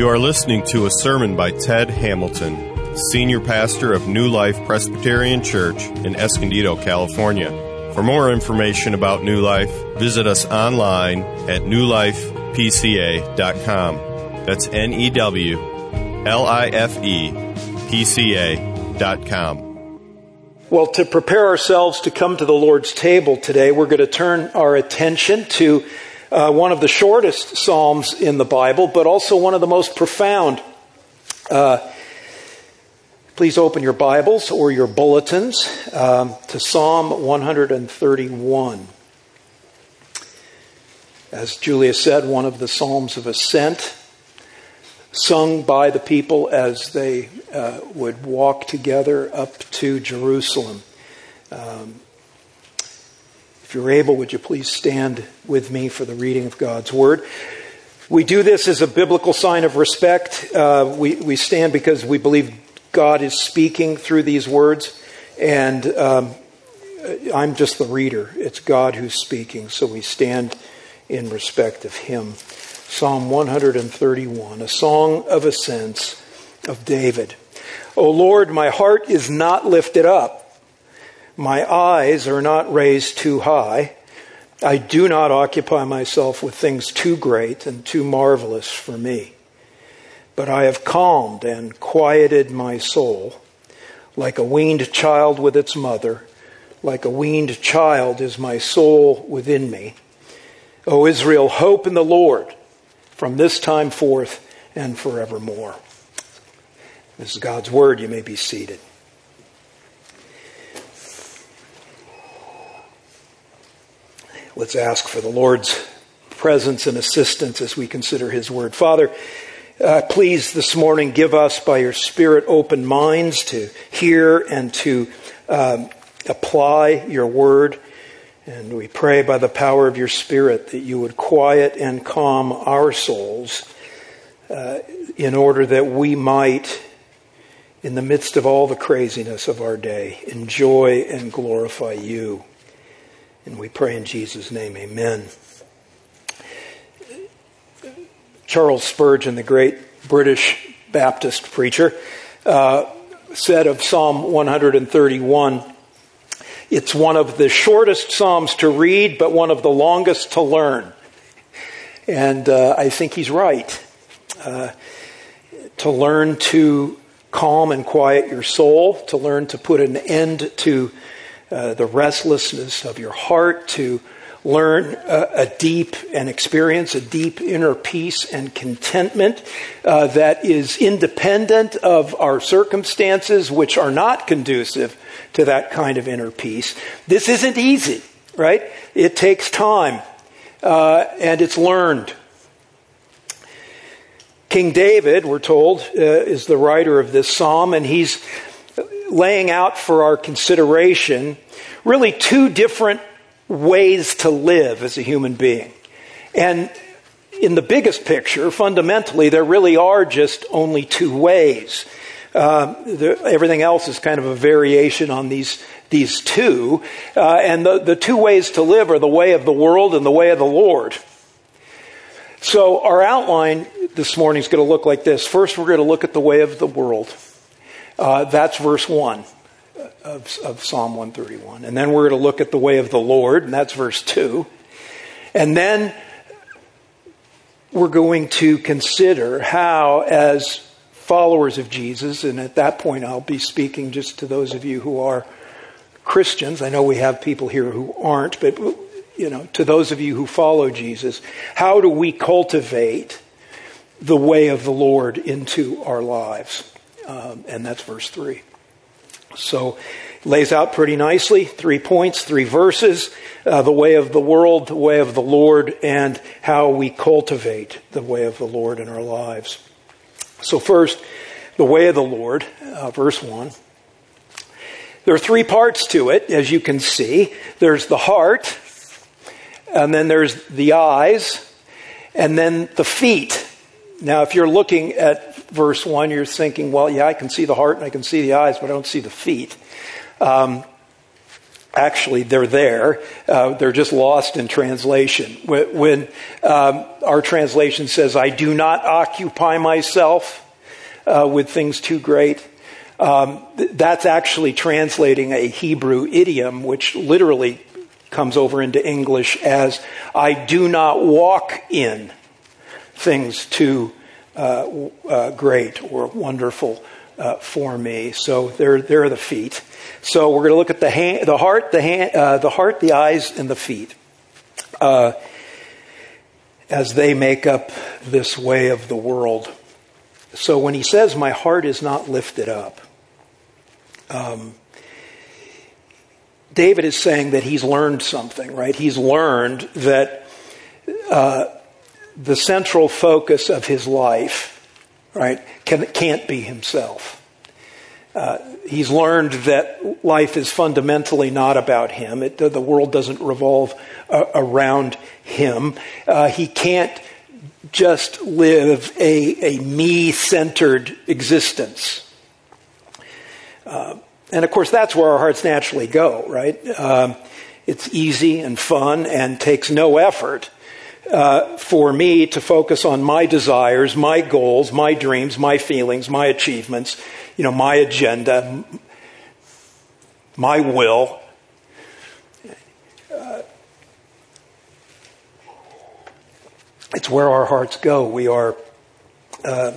You are listening to a sermon by Ted Hamilton, Senior Pastor of New Life Presbyterian Church in Escondido, California. For more information about New Life, visit us online at newlifepca.com. That's N E W L I F E P C A dot com. Well, to prepare ourselves to come to the Lord's table today, we're going to turn our attention to uh, one of the shortest Psalms in the Bible, but also one of the most profound. Uh, please open your Bibles or your bulletins um, to Psalm 131. As Julia said, one of the Psalms of Ascent, sung by the people as they uh, would walk together up to Jerusalem. Um, if you're able, would you please stand with me for the reading of God's Word? We do this as a biblical sign of respect. Uh, we, we stand because we believe God is speaking through these words, and um, I'm just the reader. It's God who's speaking, so we stand in respect of Him. Psalm 131, a song of ascents of David. O Lord, my heart is not lifted up my eyes are not raised too high. I do not occupy myself with things too great and too marvelous for me. But I have calmed and quieted my soul. Like a weaned child with its mother, like a weaned child is my soul within me. O Israel, hope in the Lord from this time forth and forevermore. This is God's word. You may be seated. Let's ask for the Lord's presence and assistance as we consider His Word. Father, uh, please this morning give us by your Spirit open minds to hear and to um, apply your Word. And we pray by the power of your Spirit that you would quiet and calm our souls uh, in order that we might, in the midst of all the craziness of our day, enjoy and glorify you. And we pray in Jesus' name, amen. Charles Spurgeon, the great British Baptist preacher, uh, said of Psalm 131 it's one of the shortest Psalms to read, but one of the longest to learn. And uh, I think he's right. Uh, to learn to calm and quiet your soul, to learn to put an end to uh, the restlessness of your heart, to learn a, a, deep and experience a deep inner peace and contentment uh, that is independent of our circumstances, which are not conducive to that kind of inner peace. This isn't easy, right? It takes time, uh, and it's learned. King David, we're told, uh, is the writer of this psalm, and he's laying out for our consideration really two different ways to live as a human being. And in the biggest picture, fundamentally, there really are just only two ways. Uh, everything else is kind of a variation on these these two, uh, and the, the two ways to live are the way of the world and the way of the Lord. So our outline this morning is going to look like this. First, we're going to look at the way of the world. Uh, that's verse 1 of, of Psalm 131. And then we're going to look at the way of the Lord, and that's verse 2. And then we're going to consider how, as followers of Jesus, and at that point I'll be speaking just to those of you who are Christians. I know we have people here who aren't, but you know, to those of you who follow Jesus, how do we cultivate the way of the Lord into our lives? Um, and that's verse 3. So, lays out pretty nicely three points, three verses uh, the way of the world, the way of the Lord, and how we cultivate the way of the Lord in our lives. So, first, the way of the Lord, uh, verse 1. There are three parts to it, as you can see. There's the heart, and then there's the eyes, and then the feet. Now, if you're looking at verse 1, you're thinking, well, yeah, I can see the heart and I can see the eyes, but I don't see the feet. Um, actually they're there. Uh, they're just lost in translation. When, when um, our translation says, I do not occupy myself uh, with things too great, um, th- that's actually translating a Hebrew idiom, which literally comes over into English as, I do not walk in things too great or wonderful uh, for me. So there, there are the feet. So we're going to look at the, hand, the heart, the, hand, uh, the heart, the eyes, and the feet uh, as they make up this way of the world. So when he says, "My heart is not lifted up," um, David is saying that he's learned something, right? He's learned that uh, the central focus of his life, right, can, can't be himself. Uh, he's learned that life is fundamentally not about him. It, the world doesn't revolve uh, around him. Uh, he can't just live a, a me centered existence. Uh, and of course, that's where our hearts naturally go, right? Um, it's easy and fun and takes no effort uh, for me to focus on my desires, my goals, my dreams, my feelings, my achievements, you know, my agenda, my will. Uh, it's where our hearts go. We are, uh,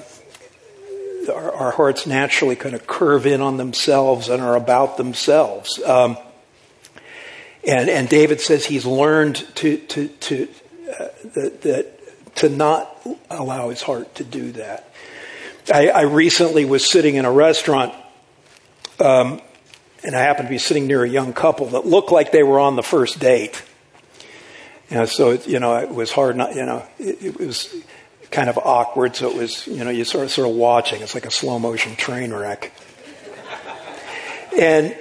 our, our, hearts naturally kind of curve in on themselves and are about themselves. Um, and, and David says he's learned to, to, to, that, that, to not allow his heart to do that. I, I recently was sitting in a restaurant, um, and I happened to be sitting near a young couple that looked like they were on the first date. You know, so it, you know it was hard not you know it, it, was kind of awkward. So it was you know you sort of sort of watching. It's like a slow motion train wreck, and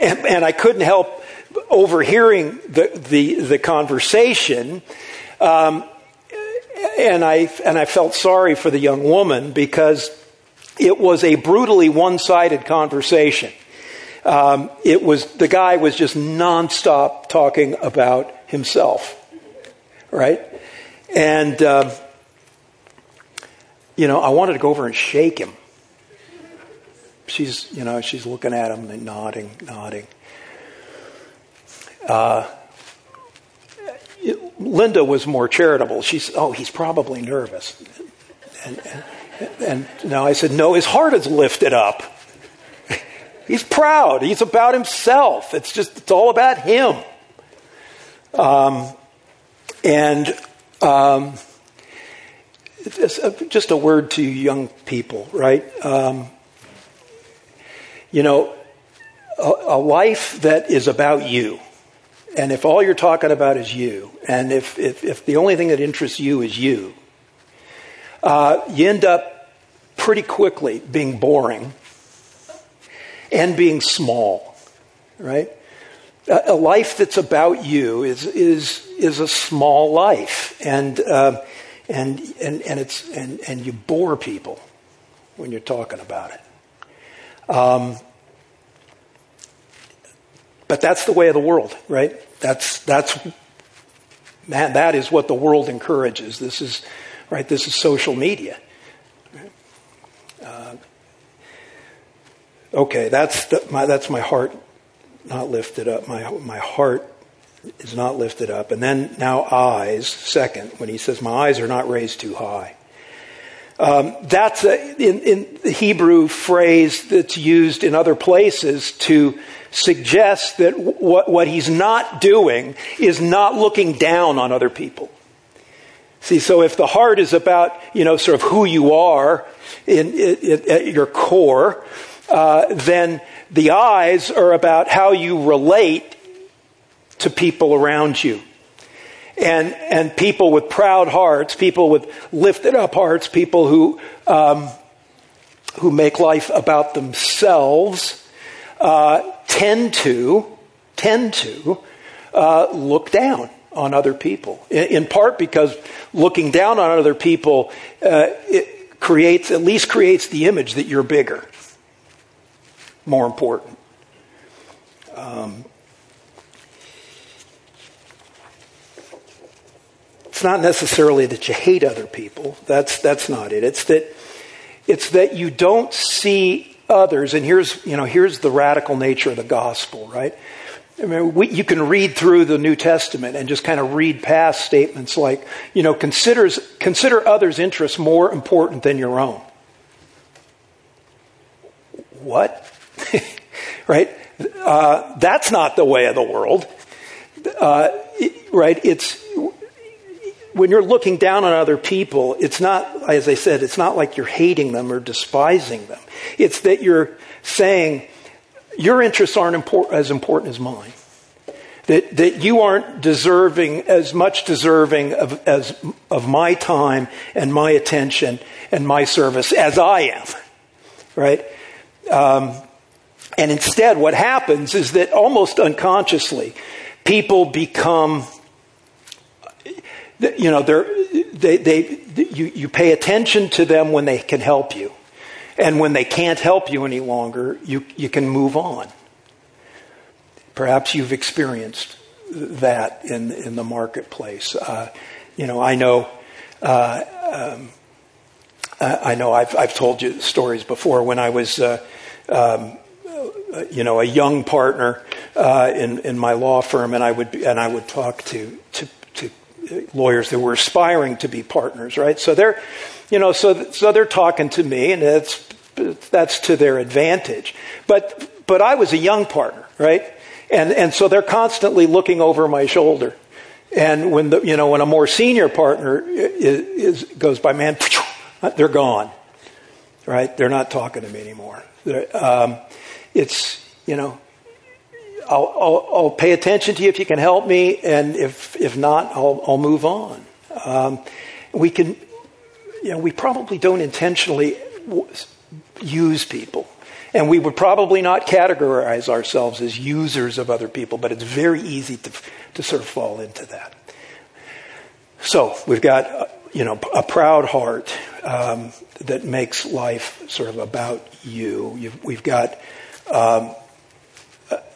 and, and I couldn't help overhearing the the, the conversation. Um, and I, and I felt sorry for the young woman because it was a brutally one sided conversation. Um, it was, the guy was just nonstop talking about himself, right? And, uh, you know, I wanted to go over and shake him. She's, you know, she's looking at him and nodding, nodding. Uh, Linda was more charitable. She said, Oh, he's probably nervous. And, and, and now I said, No, his heart is lifted up. he's proud. He's about himself. It's just, it's all about him. Um, and um, just a word to young people, right? Um, you know, a, a life that is about you and if all you're talking about is you, and if, if, if the only thing that interests you is you, uh, you end up pretty quickly being boring and being small, right? A, a life that's about you is, is, is a small life, and, uh, and, and, and, it's, and, and you bore people when you're talking about it. Um, but that's the way of the world, right? That's, that's, man, that is what the world encourages. This is, right, this is social media. Uh, okay, that's, the, my, that's my heart not lifted up. My, my heart is not lifted up. And then now eyes, second, when he says, my eyes are not raised too high. Um, that's a, in, in the Hebrew phrase that's used in other places to suggest that what, what he's not doing is not looking down on other people. See, so if the heart is about, you know, sort of who you are in, in, in at your core, uh, then the eyes are about how you relate to people around you. And, and people with proud hearts, people with lifted up hearts, people who, um, who make life about themselves, uh, tend to, tend to uh, look down on other people, in, in, part because looking down on other people uh, it creates, at least creates the image that you're bigger, more important. Um, it's not necessarily that you hate other people. That's, that's not it. It's that, it's that you don't see others, and here's, you know, here's the radical nature of the gospel, right? I mean, we, you can read through the New Testament and just kind of read past statements like, you know, considers, consider others' interests more important than your own. What? right? Uh, that's not the way of the world. Uh, right? It's when you're looking down on other people, it's not, as I said, it's not like you're hating them or despising them. It's that you're saying, your interests aren't import- as important as mine. That, that you aren't deserving, as much deserving of, as, of my time and my attention and my service as I am. Right? Um, and instead, what happens is that almost unconsciously, people become you know, they, they, you, you pay attention to them when they can help you. And when they can't help you any longer, you, you can move on. Perhaps you've experienced that in, in the marketplace. Uh, you know, I know, uh, um, I know I've, I've told you stories before when I was, uh, um, you know, a young partner uh, in, in my law firm, and I would, and I would talk to, to lawyers that were aspiring to be partners, right? So they're, you know, so, so they're talking to me and that's, that's to their advantage. But, but I was a young partner, right? And, and so they're constantly looking over my shoulder. And when the, you know, when a more senior partner is, is goes by, man, they're gone, right? They're not talking to me anymore. Um, it's, you know, I'll, I'll, I'll, pay attention to you if you can help me, and if, if not, I'll, I'll move on. Um, we can, you know, we probably don't intentionally use people. And we would probably not categorize ourselves as users of other people, but it's very easy to, to sort of fall into that. So we've got, uh, you know, a proud heart um, that makes life sort of about you. You've, we've got um,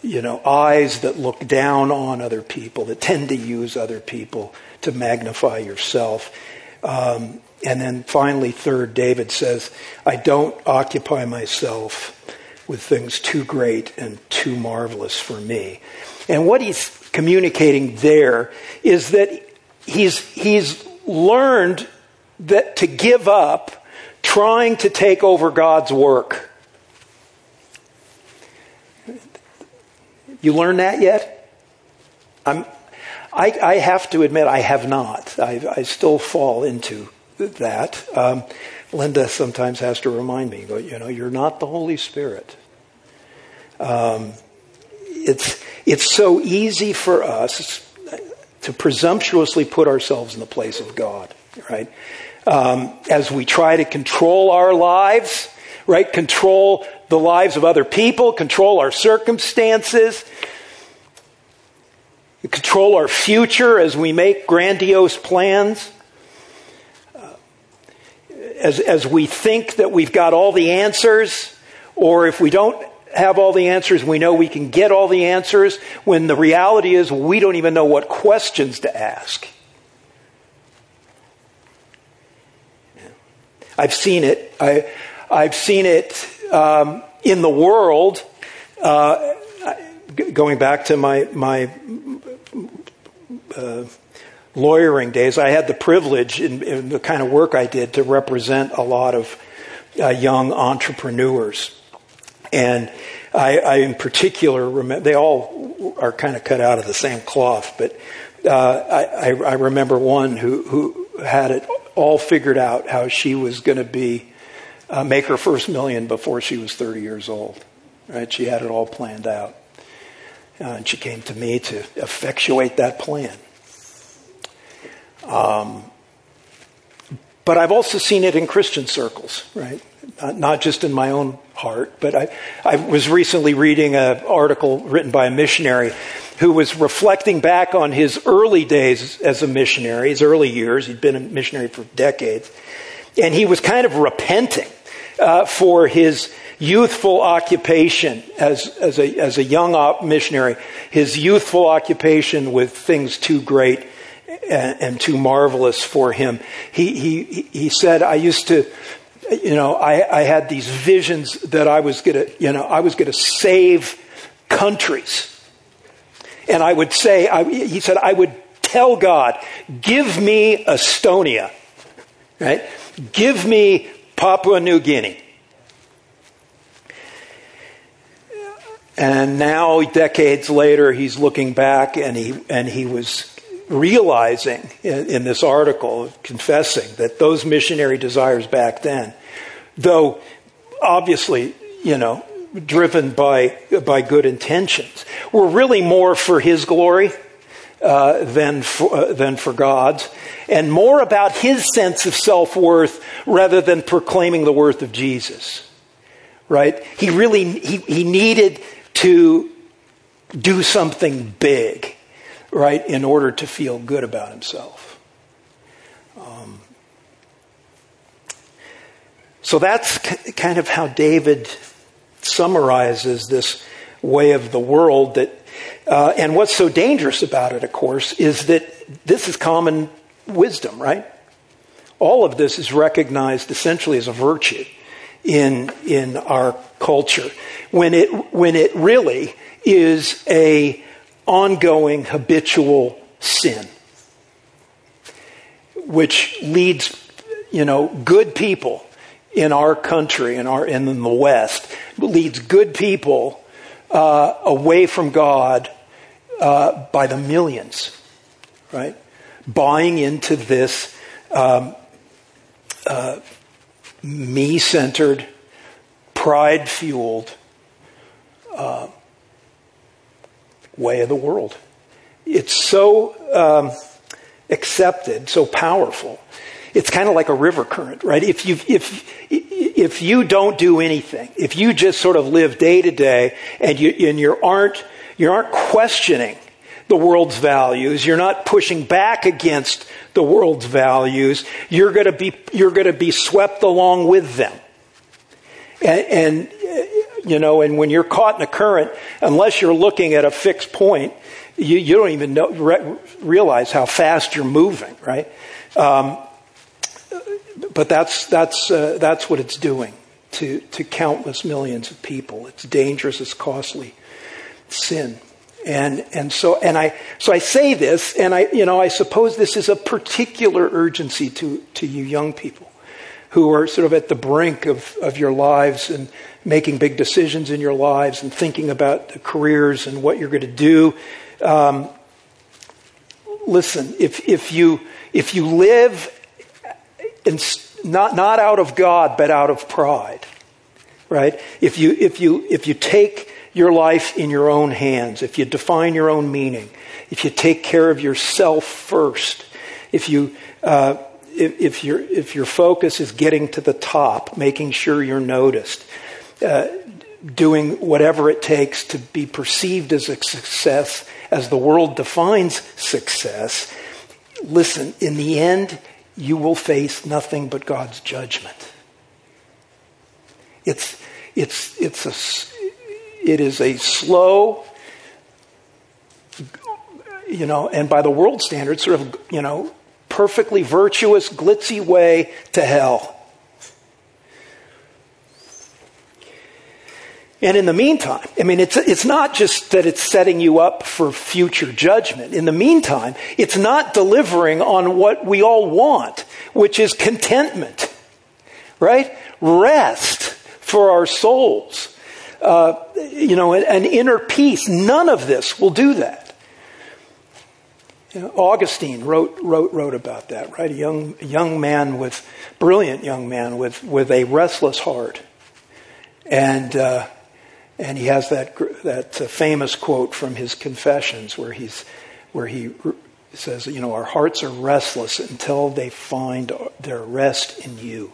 you know, eyes that look down on other people, that tend to use other people to magnify yourself. Um, and then finally, third, David says, I don't occupy myself with things too great and too marvelous for me. And what he's communicating there is that he's, he's learned that to give up trying to take over God's work. You learned that yet? I'm, I, I have to admit, I have not. I, I still fall into that. Um, Linda sometimes has to remind me, you know, you're not the Holy Spirit. Um, it's, it's so easy for us to presumptuously put ourselves in the place of God, right? Um, as we try to control our lives, right? Control the lives of other people, control our circumstances, control our future as we make grandiose plans. Uh, as, as we think that we've got all the answers, or if we don't have all the answers, we know we can get all the answers, when the reality is we don't even know what questions to ask. I've seen it. I, I've seen it um, in the world. Uh, going back to my my uh, lawyering days, I had the privilege in, in, the kind of work I did to represent a lot of uh, young entrepreneurs, and I, I, in particular remember they all are kind of cut out of the same cloth, but uh, I, I remember one who who had it all figured out how she was going to be uh, make her first million before she was 30 years old. Right? She had it all planned out. Uh, and she came to me to effectuate that plan. Um, but I've also seen it in Christian circles, right? Not, not just in my own heart, but I, I was recently reading an article written by a missionary who was reflecting back on his early days as a missionary, his early years. He'd been a missionary for decades. And he was kind of repenting uh, for his youthful occupation as, as, a, as a young missionary, his youthful occupation with things too great and, and too marvelous for him. He, he, he said, I used to, you know, I, I had these visions that I was going to, you know, I was going to save countries. And I would say, I, he said, I would tell God, give me Estonia, right? Give me Papua New Guinea. And now, decades later, he's looking back and he, and he was realizing in, in, this article, confessing that those missionary desires back then, though obviously, you know, driven by, by good intentions, were really more for his glory uh, than, for, uh, than for God's, and more about his sense of self worth rather than proclaiming the worth of Jesus. Right? He really he, he needed to do something big, right, in order to feel good about himself. Um, so that's kind of how David summarizes this way of the world that uh, and what's so dangerous about it of course is that this is common wisdom right? All of this is recognized essentially as a virtue in in our culture when it when it really is a ongoing habitual sin which leads you know good people in our country in our in the west leads good people uh, away from god uh, by the millions right buying into this um, uh, me centered, pride fueled uh, way of the world. It's so um, accepted, so powerful. It's kind of like a river current, right? If you if if you don't do anything, if you just sort of live day to day, and you and you aren't you aren't questioning the world's values, you're not pushing back against the world's values, you're going to be, you're going to be swept along with them. And, and, you know, and when you're caught in a current, unless you're looking at a fixed point, you, you don't even know, re- realize how fast you're moving, right? Um, but that's, that's, uh, that's what it's doing to, to countless millions of people. It's dangerous, it's costly sin. And, and so, and I, so I say this, and I, you know, I suppose this is a particular urgency to, to you young people who are sort of at the brink of, of your lives and making big decisions in your lives and thinking about the careers and what you're going to do. Um, listen, if, if you, if you live not, not out of God, but out of pride, right? If you, if you, if you take your life in your own hands, if you define your own meaning, if you take care of yourself first, if you uh, if, if, your if your focus is getting to the top, making sure you're noticed, uh, doing whatever it takes to be perceived as a success, as the world defines success. Listen, in the end, you will face nothing but God's judgment. It's it's it's a it is a slow, you know, and by the world standards, sort of, you know, perfectly virtuous, glitzy way to hell. And in the meantime, I mean, it's, it's not just that it's setting you up for future judgment. In the meantime, it's not delivering on what we all want, which is contentment, right? Rest for our souls uh, you know, an, an, inner peace. None of this will do that. Augustine wrote, wrote, wrote about that, right? A young, young man with, brilliant young man with, with a restless heart. And, uh, and he has that, that uh, famous quote from his Confessions where, he's, where he says, you know, our hearts are restless until they find their rest in you.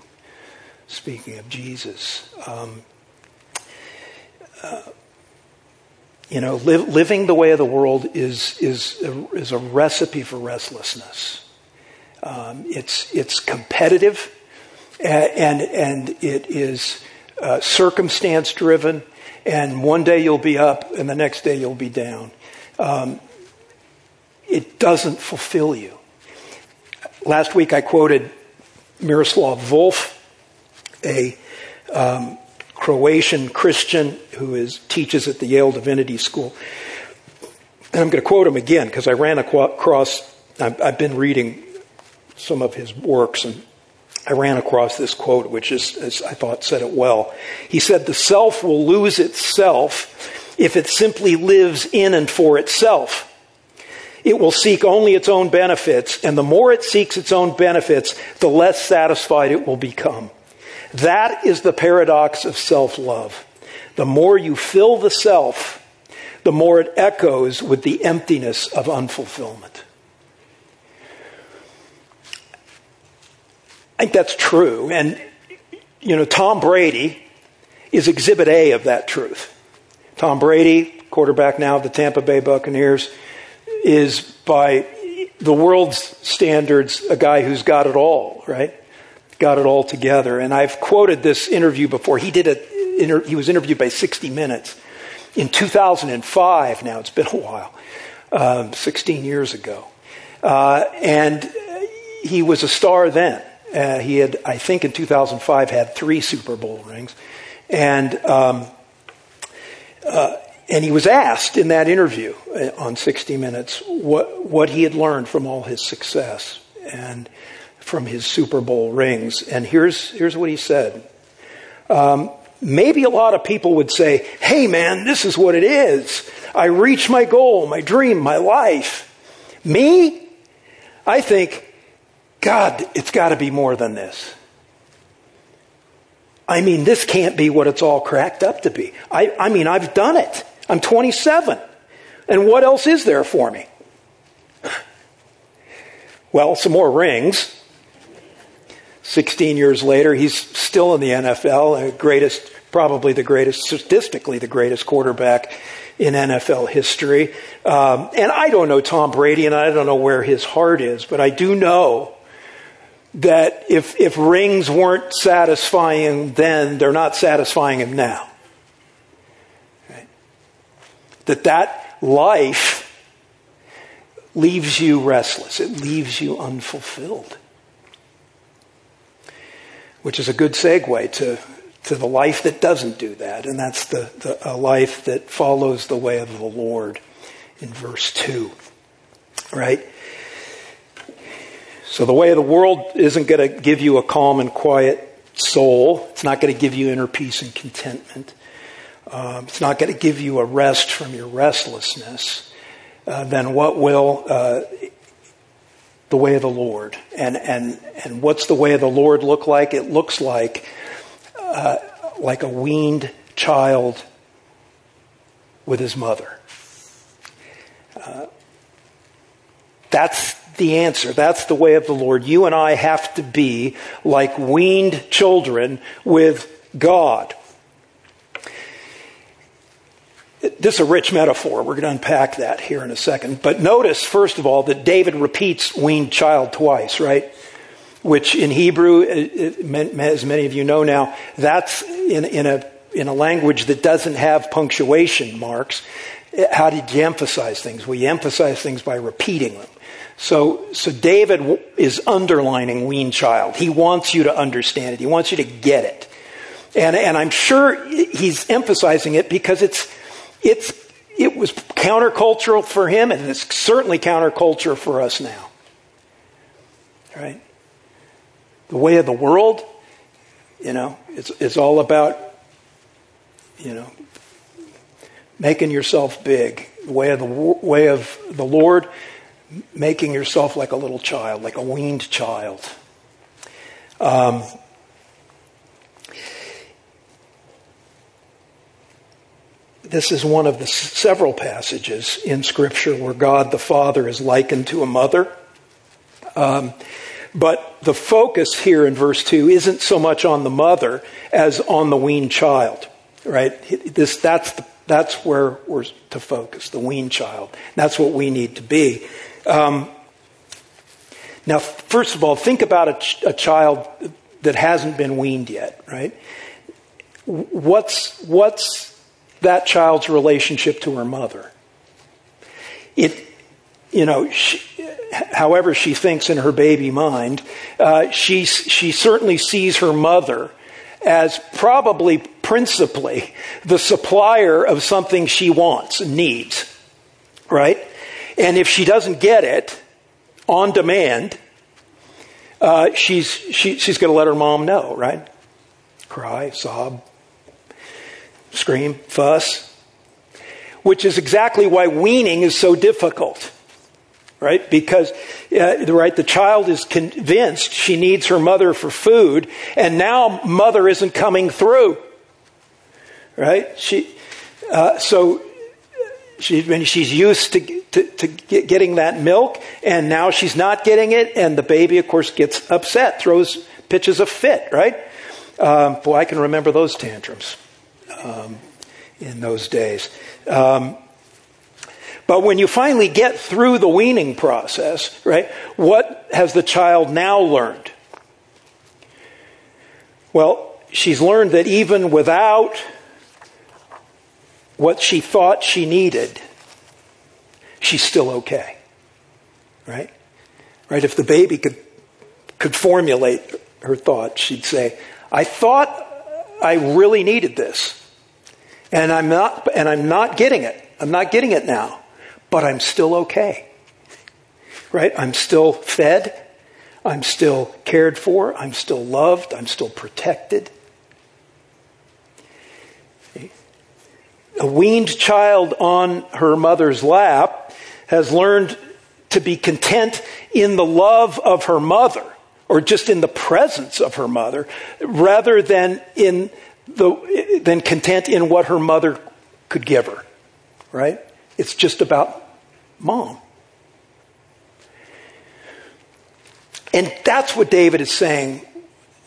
Speaking of Jesus. Um, uh, you know, living the way of the world is, is, a, is a recipe for restlessness. Um, it's, it's competitive and, and it is uh, circumstance driven, and one day you'll be up and the next day you'll be down. Um, it doesn't fulfill you. last week I quoted Miroslav Volf, a um, Croatian Christian who is, teaches at the Yale Divinity School. And I'm going to quote him again because I ran across, I've, I've been reading some of his works and I ran across this quote, which is, as I thought said it well. He said, The self will lose itself if it simply lives in and for itself. It will seek only its own benefits, and the more it seeks its own benefits, the less satisfied it will become. That is the paradox of self love. The more you fill the self, the more it echoes with the emptiness of unfulfillment. I think that's true. And, you know, Tom Brady is exhibit A of that truth. Tom Brady, quarterback now of the Tampa Bay Buccaneers, is by the world's standards a guy who's got it all, right? Got it all together. And I've quoted this interview before. He did a, he was interviewed by 60 Minutes in 2005. Now it's been a while, um, 16 years ago, uh, and he was a star then. Uh, he had, I think, in 2005, had three Super Bowl rings, and um, uh, and he was asked in that interview uh, on 60 Minutes what what he had learned from all his success and from his Super Bowl rings. And here's here's what he said. Um, maybe a lot of people would say, "Hey, man, this is what it is. I reached my goal, my dream, my life." Me, I think God, it's got to be more than this. I mean, this can't be what it's all cracked up to be. I, I mean, I've done it. I'm 27. And what else is there for me? Well, some more rings. 16 years later, he's still in the NFL, greatest, probably the greatest, statistically the greatest quarterback in NFL history. Um, and I don't know Tom Brady, and I don't know where his heart is, but I do know that if, if rings weren't satisfying then, they're not satisfying him now. Right? That that life leaves you restless. It leaves you unfulfilled. Which is a good segue to, to the life that doesn't do that, and that's the, the a life that follows the way of the Lord in verse 2. Right? So the way of the world isn't going to give you a calm and quiet soul. It's not going to give you inner peace and contentment. Um, it's not going to give you a rest from your restlessness. Uh, then what will uh, the way of the Lord? And and and what's the way of the Lord look like? It looks like uh, like a weaned child with his mother. Uh, that's the answer. That's the way of the Lord. You and I have to be like weaned children with God. This is a rich metaphor. We're going to unpack that here in a second. But notice, first of all, that David repeats weaned child twice, right? Which in Hebrew, uh, uh, as many of you know now, that's in, in, a, in a language that doesn't have punctuation marks. How did you emphasize things? You emphasize things by repeating them. So, so David is underlining wean child. He wants you to understand it. He wants you to get it. And, and I'm sure he's emphasizing it because it's, it's, it was countercultural for him and it's certainly counterculture for us now. Right? The way of the world, you know, it's, it's all about, you know, making yourself big. The way of the way of the Lord making yourself like a little child, like a weaned child. Um, this is one of the several passages in Scripture where God the Father is likened to a mother. Um, but the focus here in verse 2 isn't so much on the mother as on the weaned child, right? This, that's, the, that's where we're to focus, the weaned child. That's what we need to be. Um, now, first of all, think about a, ch- a, child that hasn't been weaned yet, right? What's, what's that child's relationship to her mother? It, you know, she, however she thinks in her baby mind, uh, she, she certainly sees her mother as probably principally the supplier of something she wants needs, right? And if she doesn't get it on demand, uh, she's, she, she's going to let her mom know, right? Cry, sob, scream, fuss. Which is exactly why weaning is so difficult right? Because, uh, right, the child is convinced she needs her mother for food, and now mother isn't coming through, right? She, uh, so she, when she's used to, to, to getting that milk, and now she's not getting it, and the baby, of course, gets upset, throws, pitches a fit, right? Um, boy, I can remember those tantrums um, in those days. Um, but when you finally get through the weaning process, right, what has the child now learned? Well, she's learned that even without what she thought she needed, she's still okay. Right? Right? If the baby could, could formulate her thought, she'd say, I thought I really needed this. And I'm not, and I'm not getting it. I'm not getting it now but I'm still okay. Right? I'm still fed. I'm still cared for. I'm still loved. I'm still protected. A weaned child on her mother's lap has learned to be content in the love of her mother or just in the presence of her mother rather than in the than content in what her mother could give her right it's just about mom. And that's what David is saying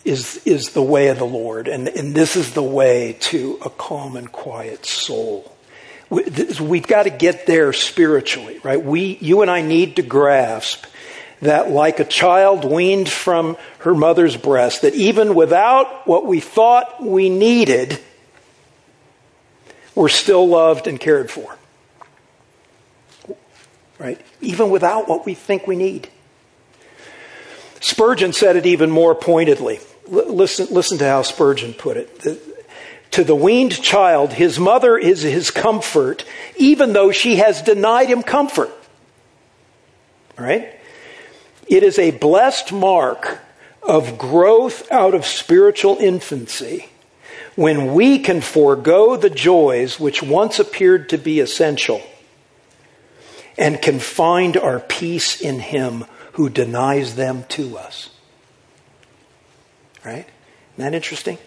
is, is the way of the Lord. And, and this is the way to a calm and quiet soul. We, we've got to get there spiritually, right? We, you and I need to grasp that like a child weaned from her mother's breast, that even without what we thought we needed, we're still loved and cared for right? Even without what we think we need. Spurgeon said it even more pointedly. Listen, listen to how Spurgeon put it. To the weaned child, his mother is his comfort, even though she has denied him comfort. All right? It is a blessed mark of growth out of spiritual infancy when we can forego the joys which once appeared to be essential and can find our peace in Him who denies them to us. Right? Isn't that interesting?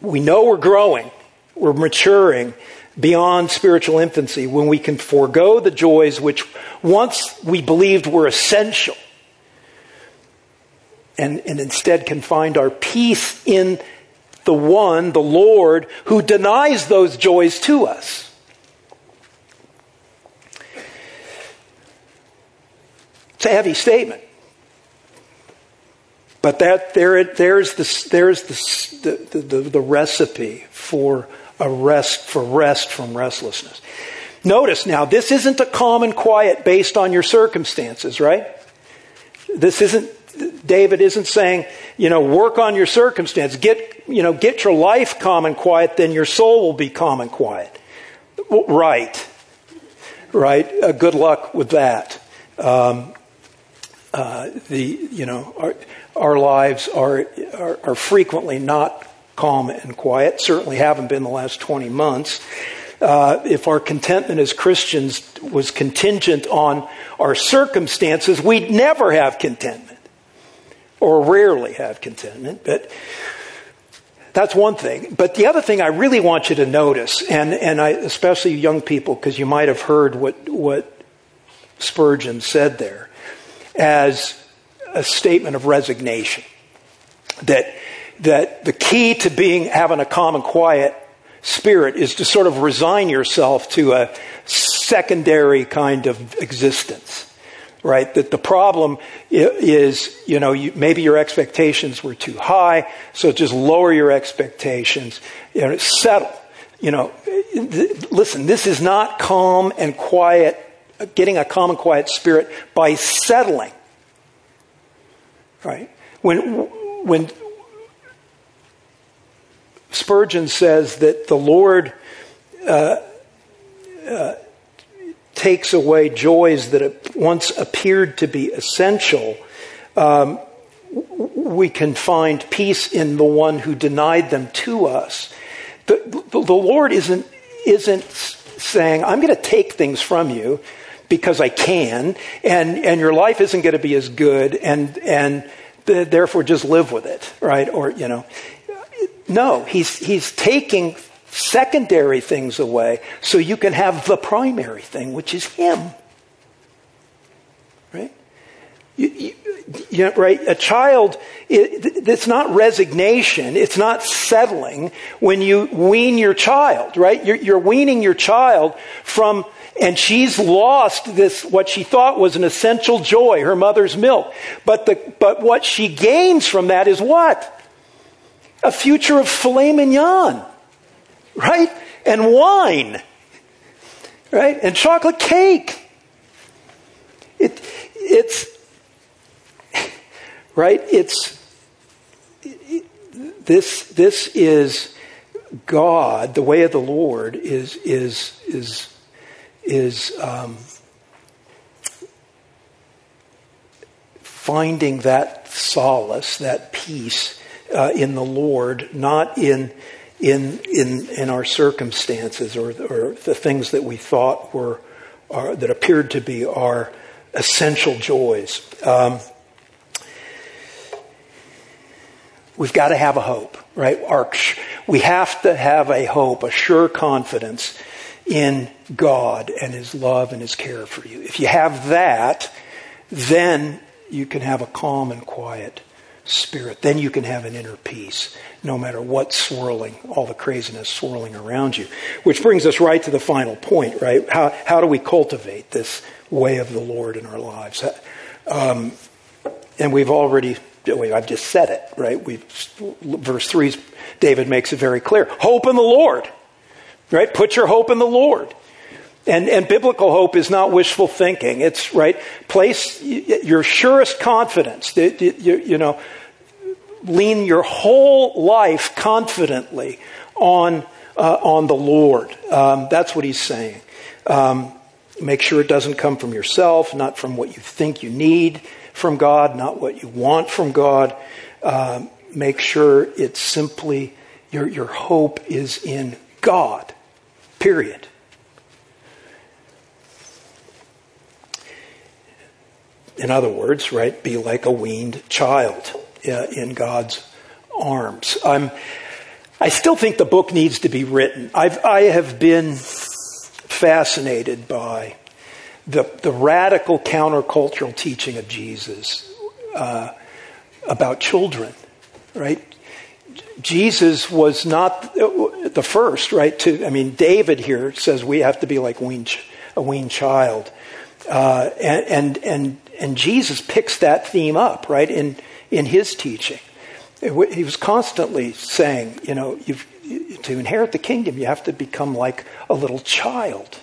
We know we're growing, we're maturing beyond spiritual infancy when we can forego the joys which once we believed were essential and, and instead can find our peace in the one, the Lord, who denies those joys to us. It's a heavy statement. But that, there, there's, the, there's the, the, the, the recipe for a rest, for rest from restlessness. Notice now, this isn't a calm and quiet based on your circumstances, right? This isn't, David isn't saying, you know, work on your circumstance. Get, you know, get your life calm and quiet, then your soul will be calm and quiet. Right. Right. Uh, good luck with that. Um, uh, the you know our lives are, are, are frequently not calm and quiet. Certainly haven't been the last twenty months. Uh, if our contentment as Christians was contingent on our circumstances, we'd never have contentment, or rarely have contentment. But that's one thing. But the other thing I really want you to notice, and, and I, especially young people, because you might have heard what, what Spurgeon said there, as a statement of resignation. That, that the key to being, having a calm and quiet spirit is to sort of resign yourself to a secondary kind of existence. Right? That the problem is, you know, you, maybe your expectations were too high, so just lower your expectations. Know, settle. You know, listen, this is not calm and quiet getting a calm and quiet spirit by settling. Right? When, when Spurgeon says that the Lord uh, uh, takes away joys that once appeared to be essential, um, we can find peace in the one who denied them to us. The, the, the Lord isn't, isn't saying, I'm going to take things from you because I can, and, and your life isn't going to be as good, and, and the, therefore just live with it, right? Or, you know. No, he's, he's taking secondary things away so you can have the primary thing, which is Him. Right? You, you, you know, right? A child, it, it's not resignation. It's not settling when you wean your child, right? You're, you're weaning your child from, and she's lost this, what she thought was an essential joy, her mother's milk. But the, but what she gains from that is what? A future of filet mignon right? And wine, right? And chocolate cake. It, it's, right? It's, it, this, this is God, the way of the Lord is, is, is, is, um, finding that solace, that peace uh, in the Lord, not in in, in, in our circumstances or, or the things that we thought were, are, that appeared to be our essential joys. Um, we've got to have a hope, right? Our, we have to have a hope, a sure confidence in God and His love and His care for you. If you have that, then you can have a calm and quiet spirit. Then you can have an inner peace no matter what's swirling, all the craziness swirling around you. Which brings us right to the final point, right? How, how do we cultivate this way of the Lord in our lives? Um, and we've already, I've just said it, right? we verse 3, David makes it very clear. Hope in the Lord, right? Put your hope in the Lord. And, and biblical hope is not wishful thinking. It's right. Place your surest confidence. You, you know, lean your whole life confidently on, uh, on the Lord. Um, that's what he's saying. Um, make sure it doesn't come from yourself, not from what you think you need from God, not what you want from God. Um, make sure it's simply your, your hope is in God, period. In other words, right, be like a weaned child. Uh, in God's arms. I'm, I still think the book needs to be written. I've, I have been fascinated by the, the radical countercultural teaching of Jesus uh, about children, right? Jesus was not the first, right? To I mean, David here says we have to be like a weaned child, uh, and, and and Jesus picks that theme up, right? In in his teaching. He was constantly saying, you know, to inherit the kingdom, you have to become like a little child.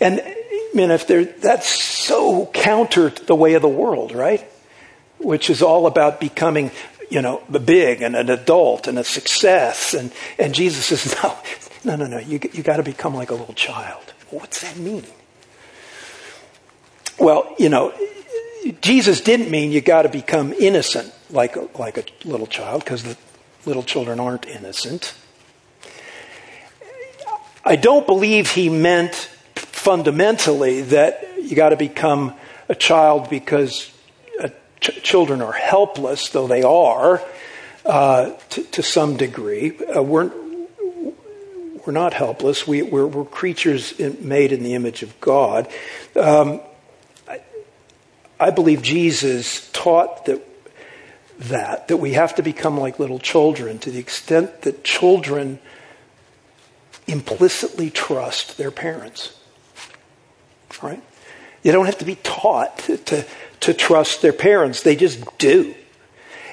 And I mean, if that's so counter to the way of the world, right? Which is all about becoming, you know, big and an adult and a success. And, and Jesus says, no, no, no, no, you, you got to become like a little child. Well, what's that mean? Well, you know, Jesus didn't mean you got to become innocent like like a little child, because the little children aren't innocent. I don't believe he meant fundamentally that you got to become a child because ch- children are helpless, though they are uh, to, to, some degree. Uh, we're, we're not helpless. We, are creatures in, made in the image of God. Um, I believe Jesus taught that, that, that we have to become like little children to the extent that children implicitly trust their parents. Right? You don't have to be taught to, to, to trust their parents. They just do.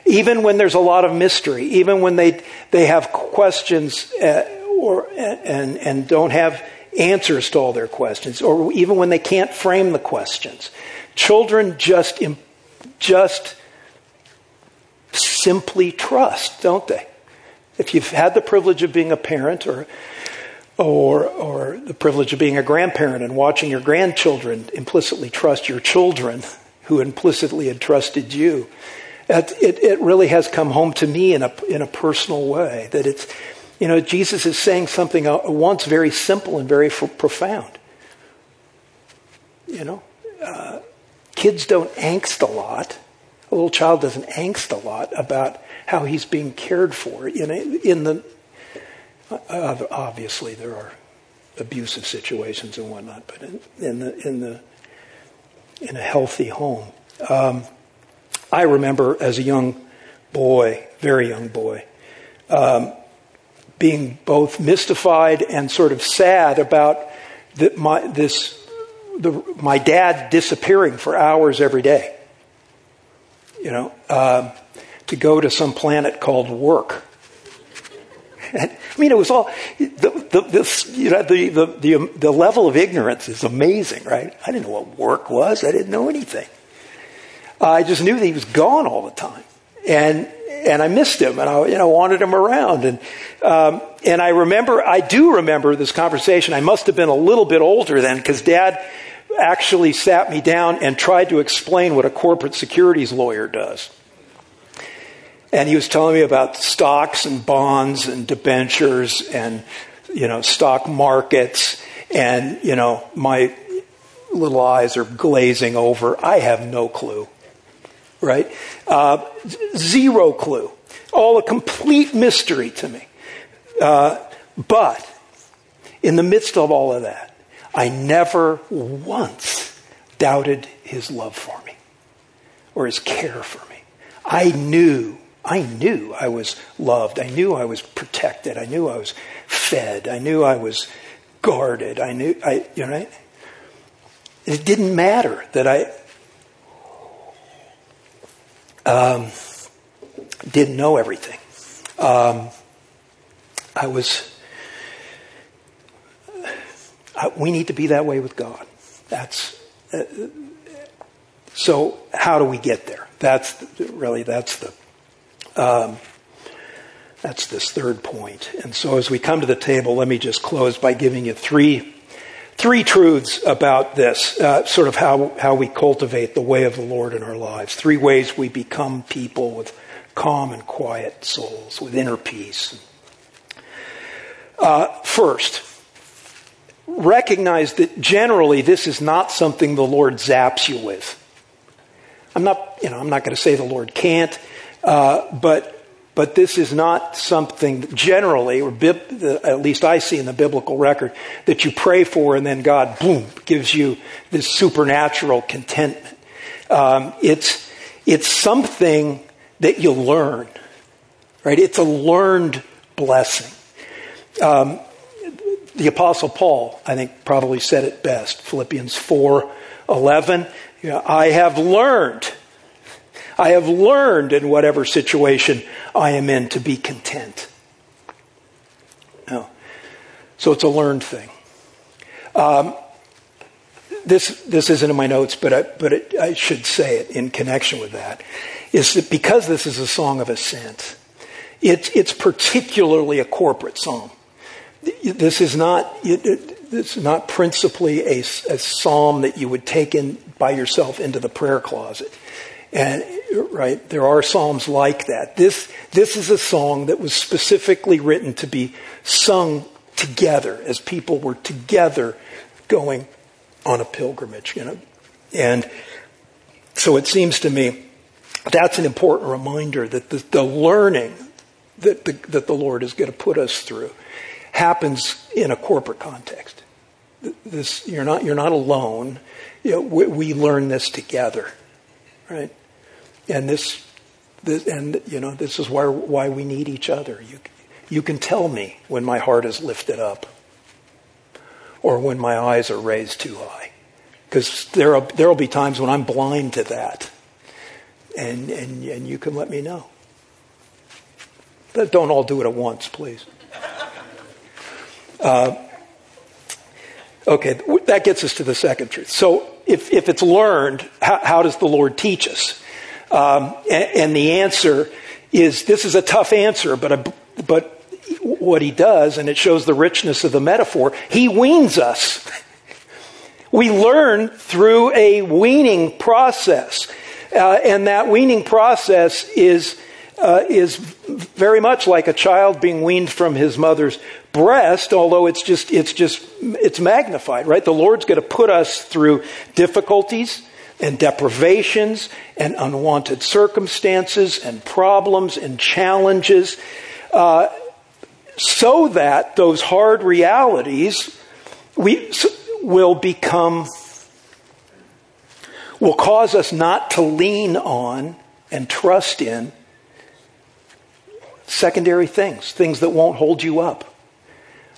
Even when there's a lot of mystery, even when they, they have questions uh, or, and, and don't have answers to all their questions, or even when they can't frame the questions. Children just, just simply trust, don't they? If you've had the privilege of being a parent or or, or the privilege of being a grandparent and watching your grandchildren implicitly trust your children who implicitly had trusted you. It, it, it, really has come home to me in a, in a personal way that it's, you know, Jesus is saying something once very simple and very f- profound. You know, uh, kids don't angst a lot. A little child doesn't angst a lot about how he's being cared for. You know, in the obviously, there are abusive situations and whatnot, but in, in the in the in a healthy home, um, I remember as a young boy, very young boy, um, being both mystified and sort of sad about the, my this the, my dad disappearing for hours every day. You know, um, to go to some planet called work I mean, it was all the the this, you know, the, the the the level of ignorance is amazing, right? I didn't know what work was. I didn't know anything. I just knew that he was gone all the time, and and I missed him, and I you know wanted him around, and um, and I remember I do remember this conversation. I must have been a little bit older then because Dad actually sat me down and tried to explain what a corporate securities lawyer does. And he was telling me about stocks and bonds and debentures and, you know, stock markets. And, you know, my little eyes are glazing over. I have no clue, right? Uh, zero clue. All a complete mystery to me. Uh, but in the midst of all of that, I never once doubted his love for me or his care for me. I knew I knew I was loved. I knew I was protected. I knew I was fed. I knew I was guarded. I knew, I, you know, it didn't matter that I um, didn't know everything. Um, I was, I, we need to be that way with God. That's, uh, so how do we get there? That's really, that's the um, that's this third point. And so as we come to the table, let me just close by giving you three, three truths about this, uh, sort of how, how we cultivate the way of the Lord in our lives. Three ways we become people with calm and quiet souls, with inner peace. Uh, first, recognize that generally this is not something the Lord zaps you with. I'm not, you know, I'm not going to say the Lord can't. Uh, but but this is not something generally, or at least I see in the biblical record, that you pray for and then God, boom, gives you this supernatural contentment. Um, it's it's something that you learn, right? It's a learned blessing. Um, the Apostle Paul, I think, probably said it best. Philippians four eleven. You know, I have learned I have learned in whatever situation I am in to be content. No. So it's a learned thing. Um, this, this isn't in my notes, but, I, but it, I should say it in connection with that, is that because this is a song of ascent, it's, it's particularly a corporate psalm. This is not, it, it, is not principally a, a psalm that you would take in by yourself into the prayer closet. And right, there are psalms like that. This this is a song that was specifically written to be sung together as people were together going on a pilgrimage, you know. And so it seems to me that's an important reminder that the, the learning that the, that the Lord is going to put us through happens in a corporate context. This, you're not, you're not alone. You know, we, we learn this together, right? And this, this, and you know, this is why, why we need each other. You, you can tell me when my heart is lifted up or when my eyes are raised too high. Because there there will be times when I'm blind to that. And, and, and you can let me know. But don't all do it at once, please. Uh, Okay, that gets us to the second truth. So if, if it's learned, how, how does the Lord teach us? Um, and, and, the answer is this is a tough answer, but, a, but what he does, and it shows the richness of the metaphor, he weans us. We learn through a weaning process. Uh, and that weaning process is, uh, is very much like a child being weaned from his mother's breast, although it's just, it's just, it's magnified, right? The Lord's going to put us through difficulties and deprivations and unwanted circumstances and problems and challenges, uh, so that those hard realities we, will become, will cause us not to lean on and trust in secondary things, things that won't hold you up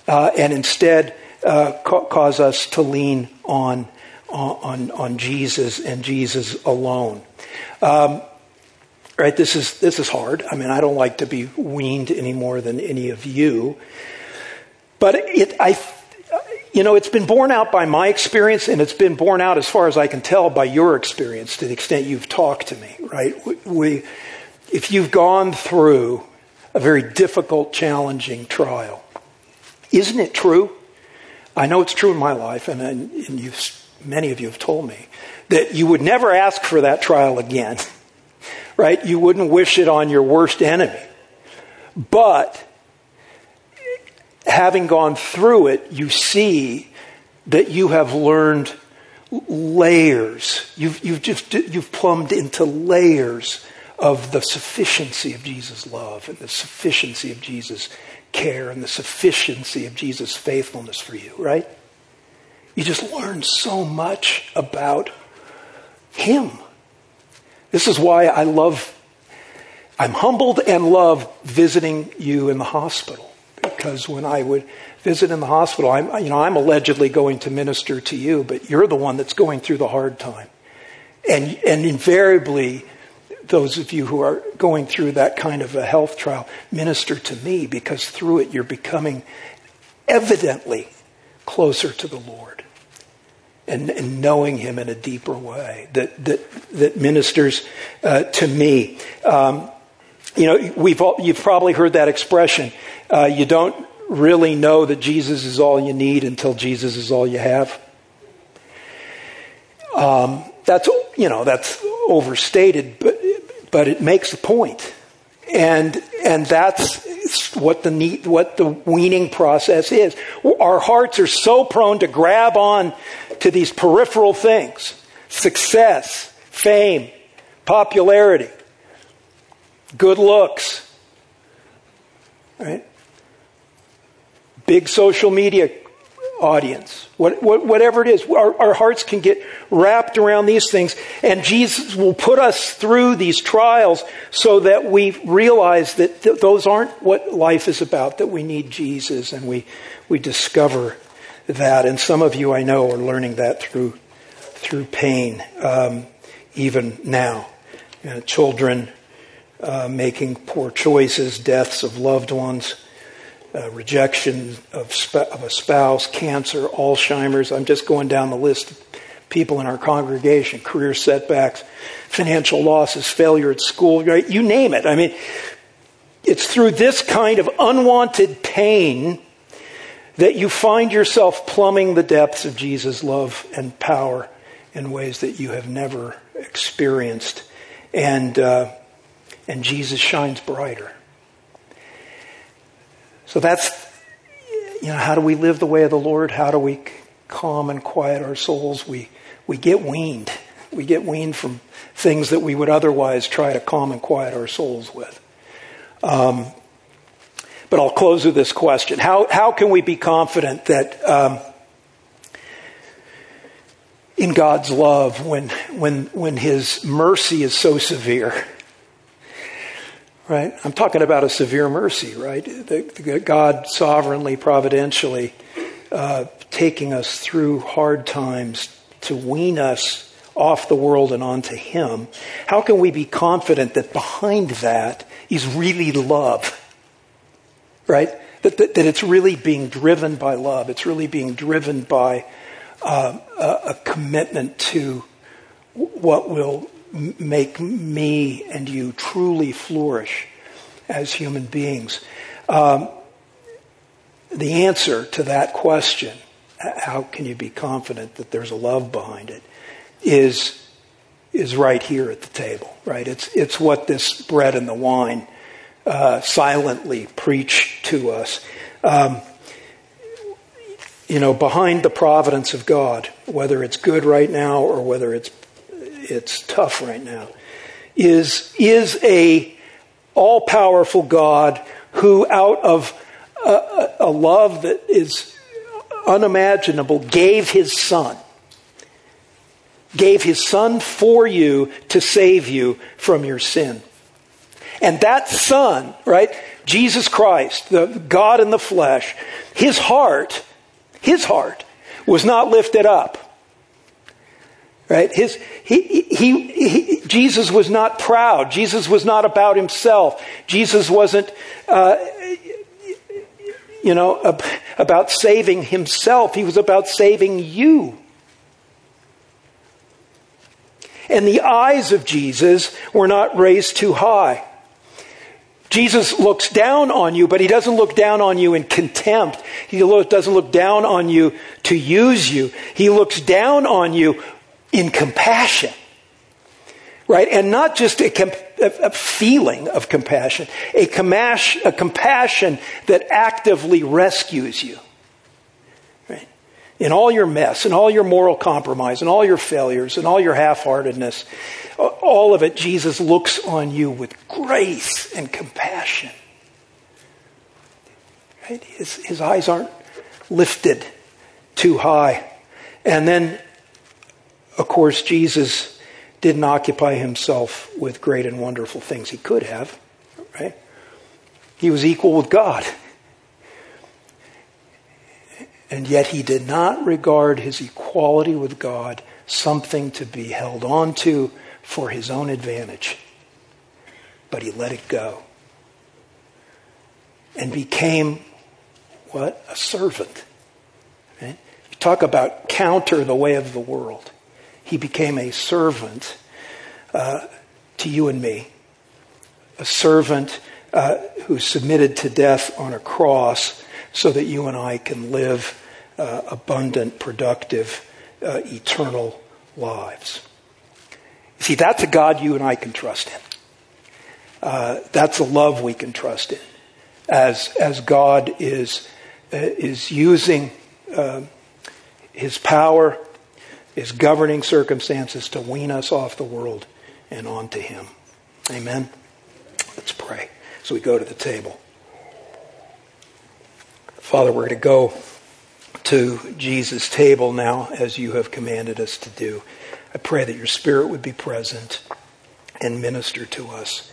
uh, and instead uh, ca- cause us to lean on, on, on Jesus and Jesus alone. Um, right, this is, this is hard. I mean, I don't like to be weaned any more than any of you. But it, I, you know, it's been borne out by my experience, and it's been borne out, as far as I can tell, by your experience to the extent you've talked to me, right? We, if you've gone through a very difficult, challenging trial, isn't it true? I know it's true in my life, and, and many of you have told me that you would never ask for that trial again, right? You wouldn't wish it on your worst enemy. But having gone through it, you see that you have learned layers. You've, you've just you've plumbed into layers of the sufficiency of Jesus' love and the sufficiency of Jesus' care and the sufficiency of Jesus' faithfulness for you, right? You just learn so much about Him. This is why I love, I'm humbled and love visiting you in the hospital. Because when I would visit in the hospital, I'm, you know, I'm allegedly going to minister to you, but you're the one that's going through the hard time. And, and invariably, those of you who are going through that kind of a health trial, minister to me because through it you're becoming evidently closer to the Lord and, and knowing Him in a deeper way that, that, that ministers uh, to me. Um, you know, we've all, you've probably heard that expression. Uh, you don't really know that Jesus is all you need until Jesus is all you have. Um, that's you know that's overstated, but but it makes a point. And, and that's what the what the weaning process is. Our hearts are so prone to grab on to these peripheral things. Success, fame, popularity, good looks, right? Big social media audience, what, what, whatever it is. Our, our, hearts can get wrapped around these things, and Jesus will put us through these trials so that we realize that th- those aren't what life is about, that we need Jesus, and we, we discover that. And some of you I know are learning that through, through pain, um, even now. You know, children uh, making poor choices, deaths of loved ones uh, rejection of, sp- of a spouse, cancer, Alzheimer's. I'm just going down the list of people in our congregation, career setbacks, financial losses, failure at school, right? You name it. I mean, it's through this kind of unwanted pain that you find yourself plumbing the depths of Jesus' love and power in ways that you have never experienced. And, uh, and Jesus shines brighter. So that's, you know, how do we live the way of the Lord? How do we calm and quiet our souls? We, we get weaned. We get weaned from things that we would otherwise try to calm and quiet our souls with. Um, but I'll close with this question. How, how can we be confident that um, in God's love when, when, when His mercy is so severe? Right? I'm talking about a severe mercy, right? The, the God sovereignly, providentially uh, taking us through hard times to wean us off the world and onto Him. How can we be confident that behind that is really love? right? That, that, that, it's really being driven by love. It's really being driven by uh, a, a, commitment to what will make me and you truly flourish as human beings. Um, the answer to that question, how can you be confident that there's a love behind it, is is right here at the table, right? It's, it's what this bread and the wine uh, silently preach to us. Um, you know, behind the providence of God, whether it's good right now or whether it's it's tough right now, is is a all powerful God who, out of a, a love that is unimaginable, gave His Son gave his son for you to save you from your sin. And that son, right, Jesus Christ, the God in the flesh, his heart, his heart was not lifted up. Right? His, he, he, he, Jesus was not proud. Jesus was not about himself. Jesus wasn't, uh, you know, about saving himself. He was about saving you. And the eyes of Jesus were not raised too high. Jesus looks down on you, but he doesn't look down on you in contempt. He doesn't look down on you to use you. He looks down on you in compassion. Right? And not just a, a feeling of compassion, a, a compassion that actively rescues you Right? in all your mess, and all your moral compromise, and all your failures, and all your half heartedness, all of it, Jesus looks on you with grace and compassion. Right? His, his eyes aren't lifted too high. And then, of course, Jesus didn't occupy himself with great and wonderful things. He could have, right? He was equal with God. And yet he did not regard his equality with God something to be held on to for his own advantage. But he let it go. And became what? A servant. Right? You talk about counter the way of the world. He became a servant uh, to you and me. A servant uh, who submitted to death on a cross so that you and I can live uh, abundant, productive, uh, eternal lives. See, that's a God you and I can trust in. Uh, that's a love we can trust in. As, as God is, uh, is using uh, his power, his governing circumstances to wean us off the world and onto him. Amen? Let's pray. So we go to the table. Father, we're going to go to Jesus' table now as you have commanded us to do. I pray that your Spirit would be present and minister to us.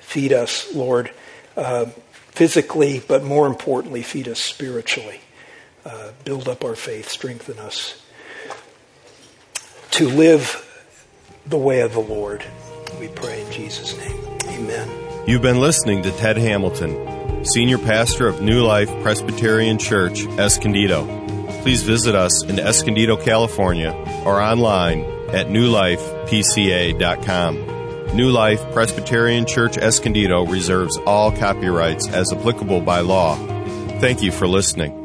Feed us, Lord, uh, physically, but more importantly, feed us spiritually. Uh, build up our faith, strengthen us to live the way of the Lord. We pray in Jesus' name. Amen. You've been listening to Ted Hamilton Senior Pastor of New Life Presbyterian Church, Escondido. Please visit us in Escondido, California, or online at newlifepca.com. New Life Presbyterian Church Escondido reserves all copyrights as applicable by law. Thank you for listening.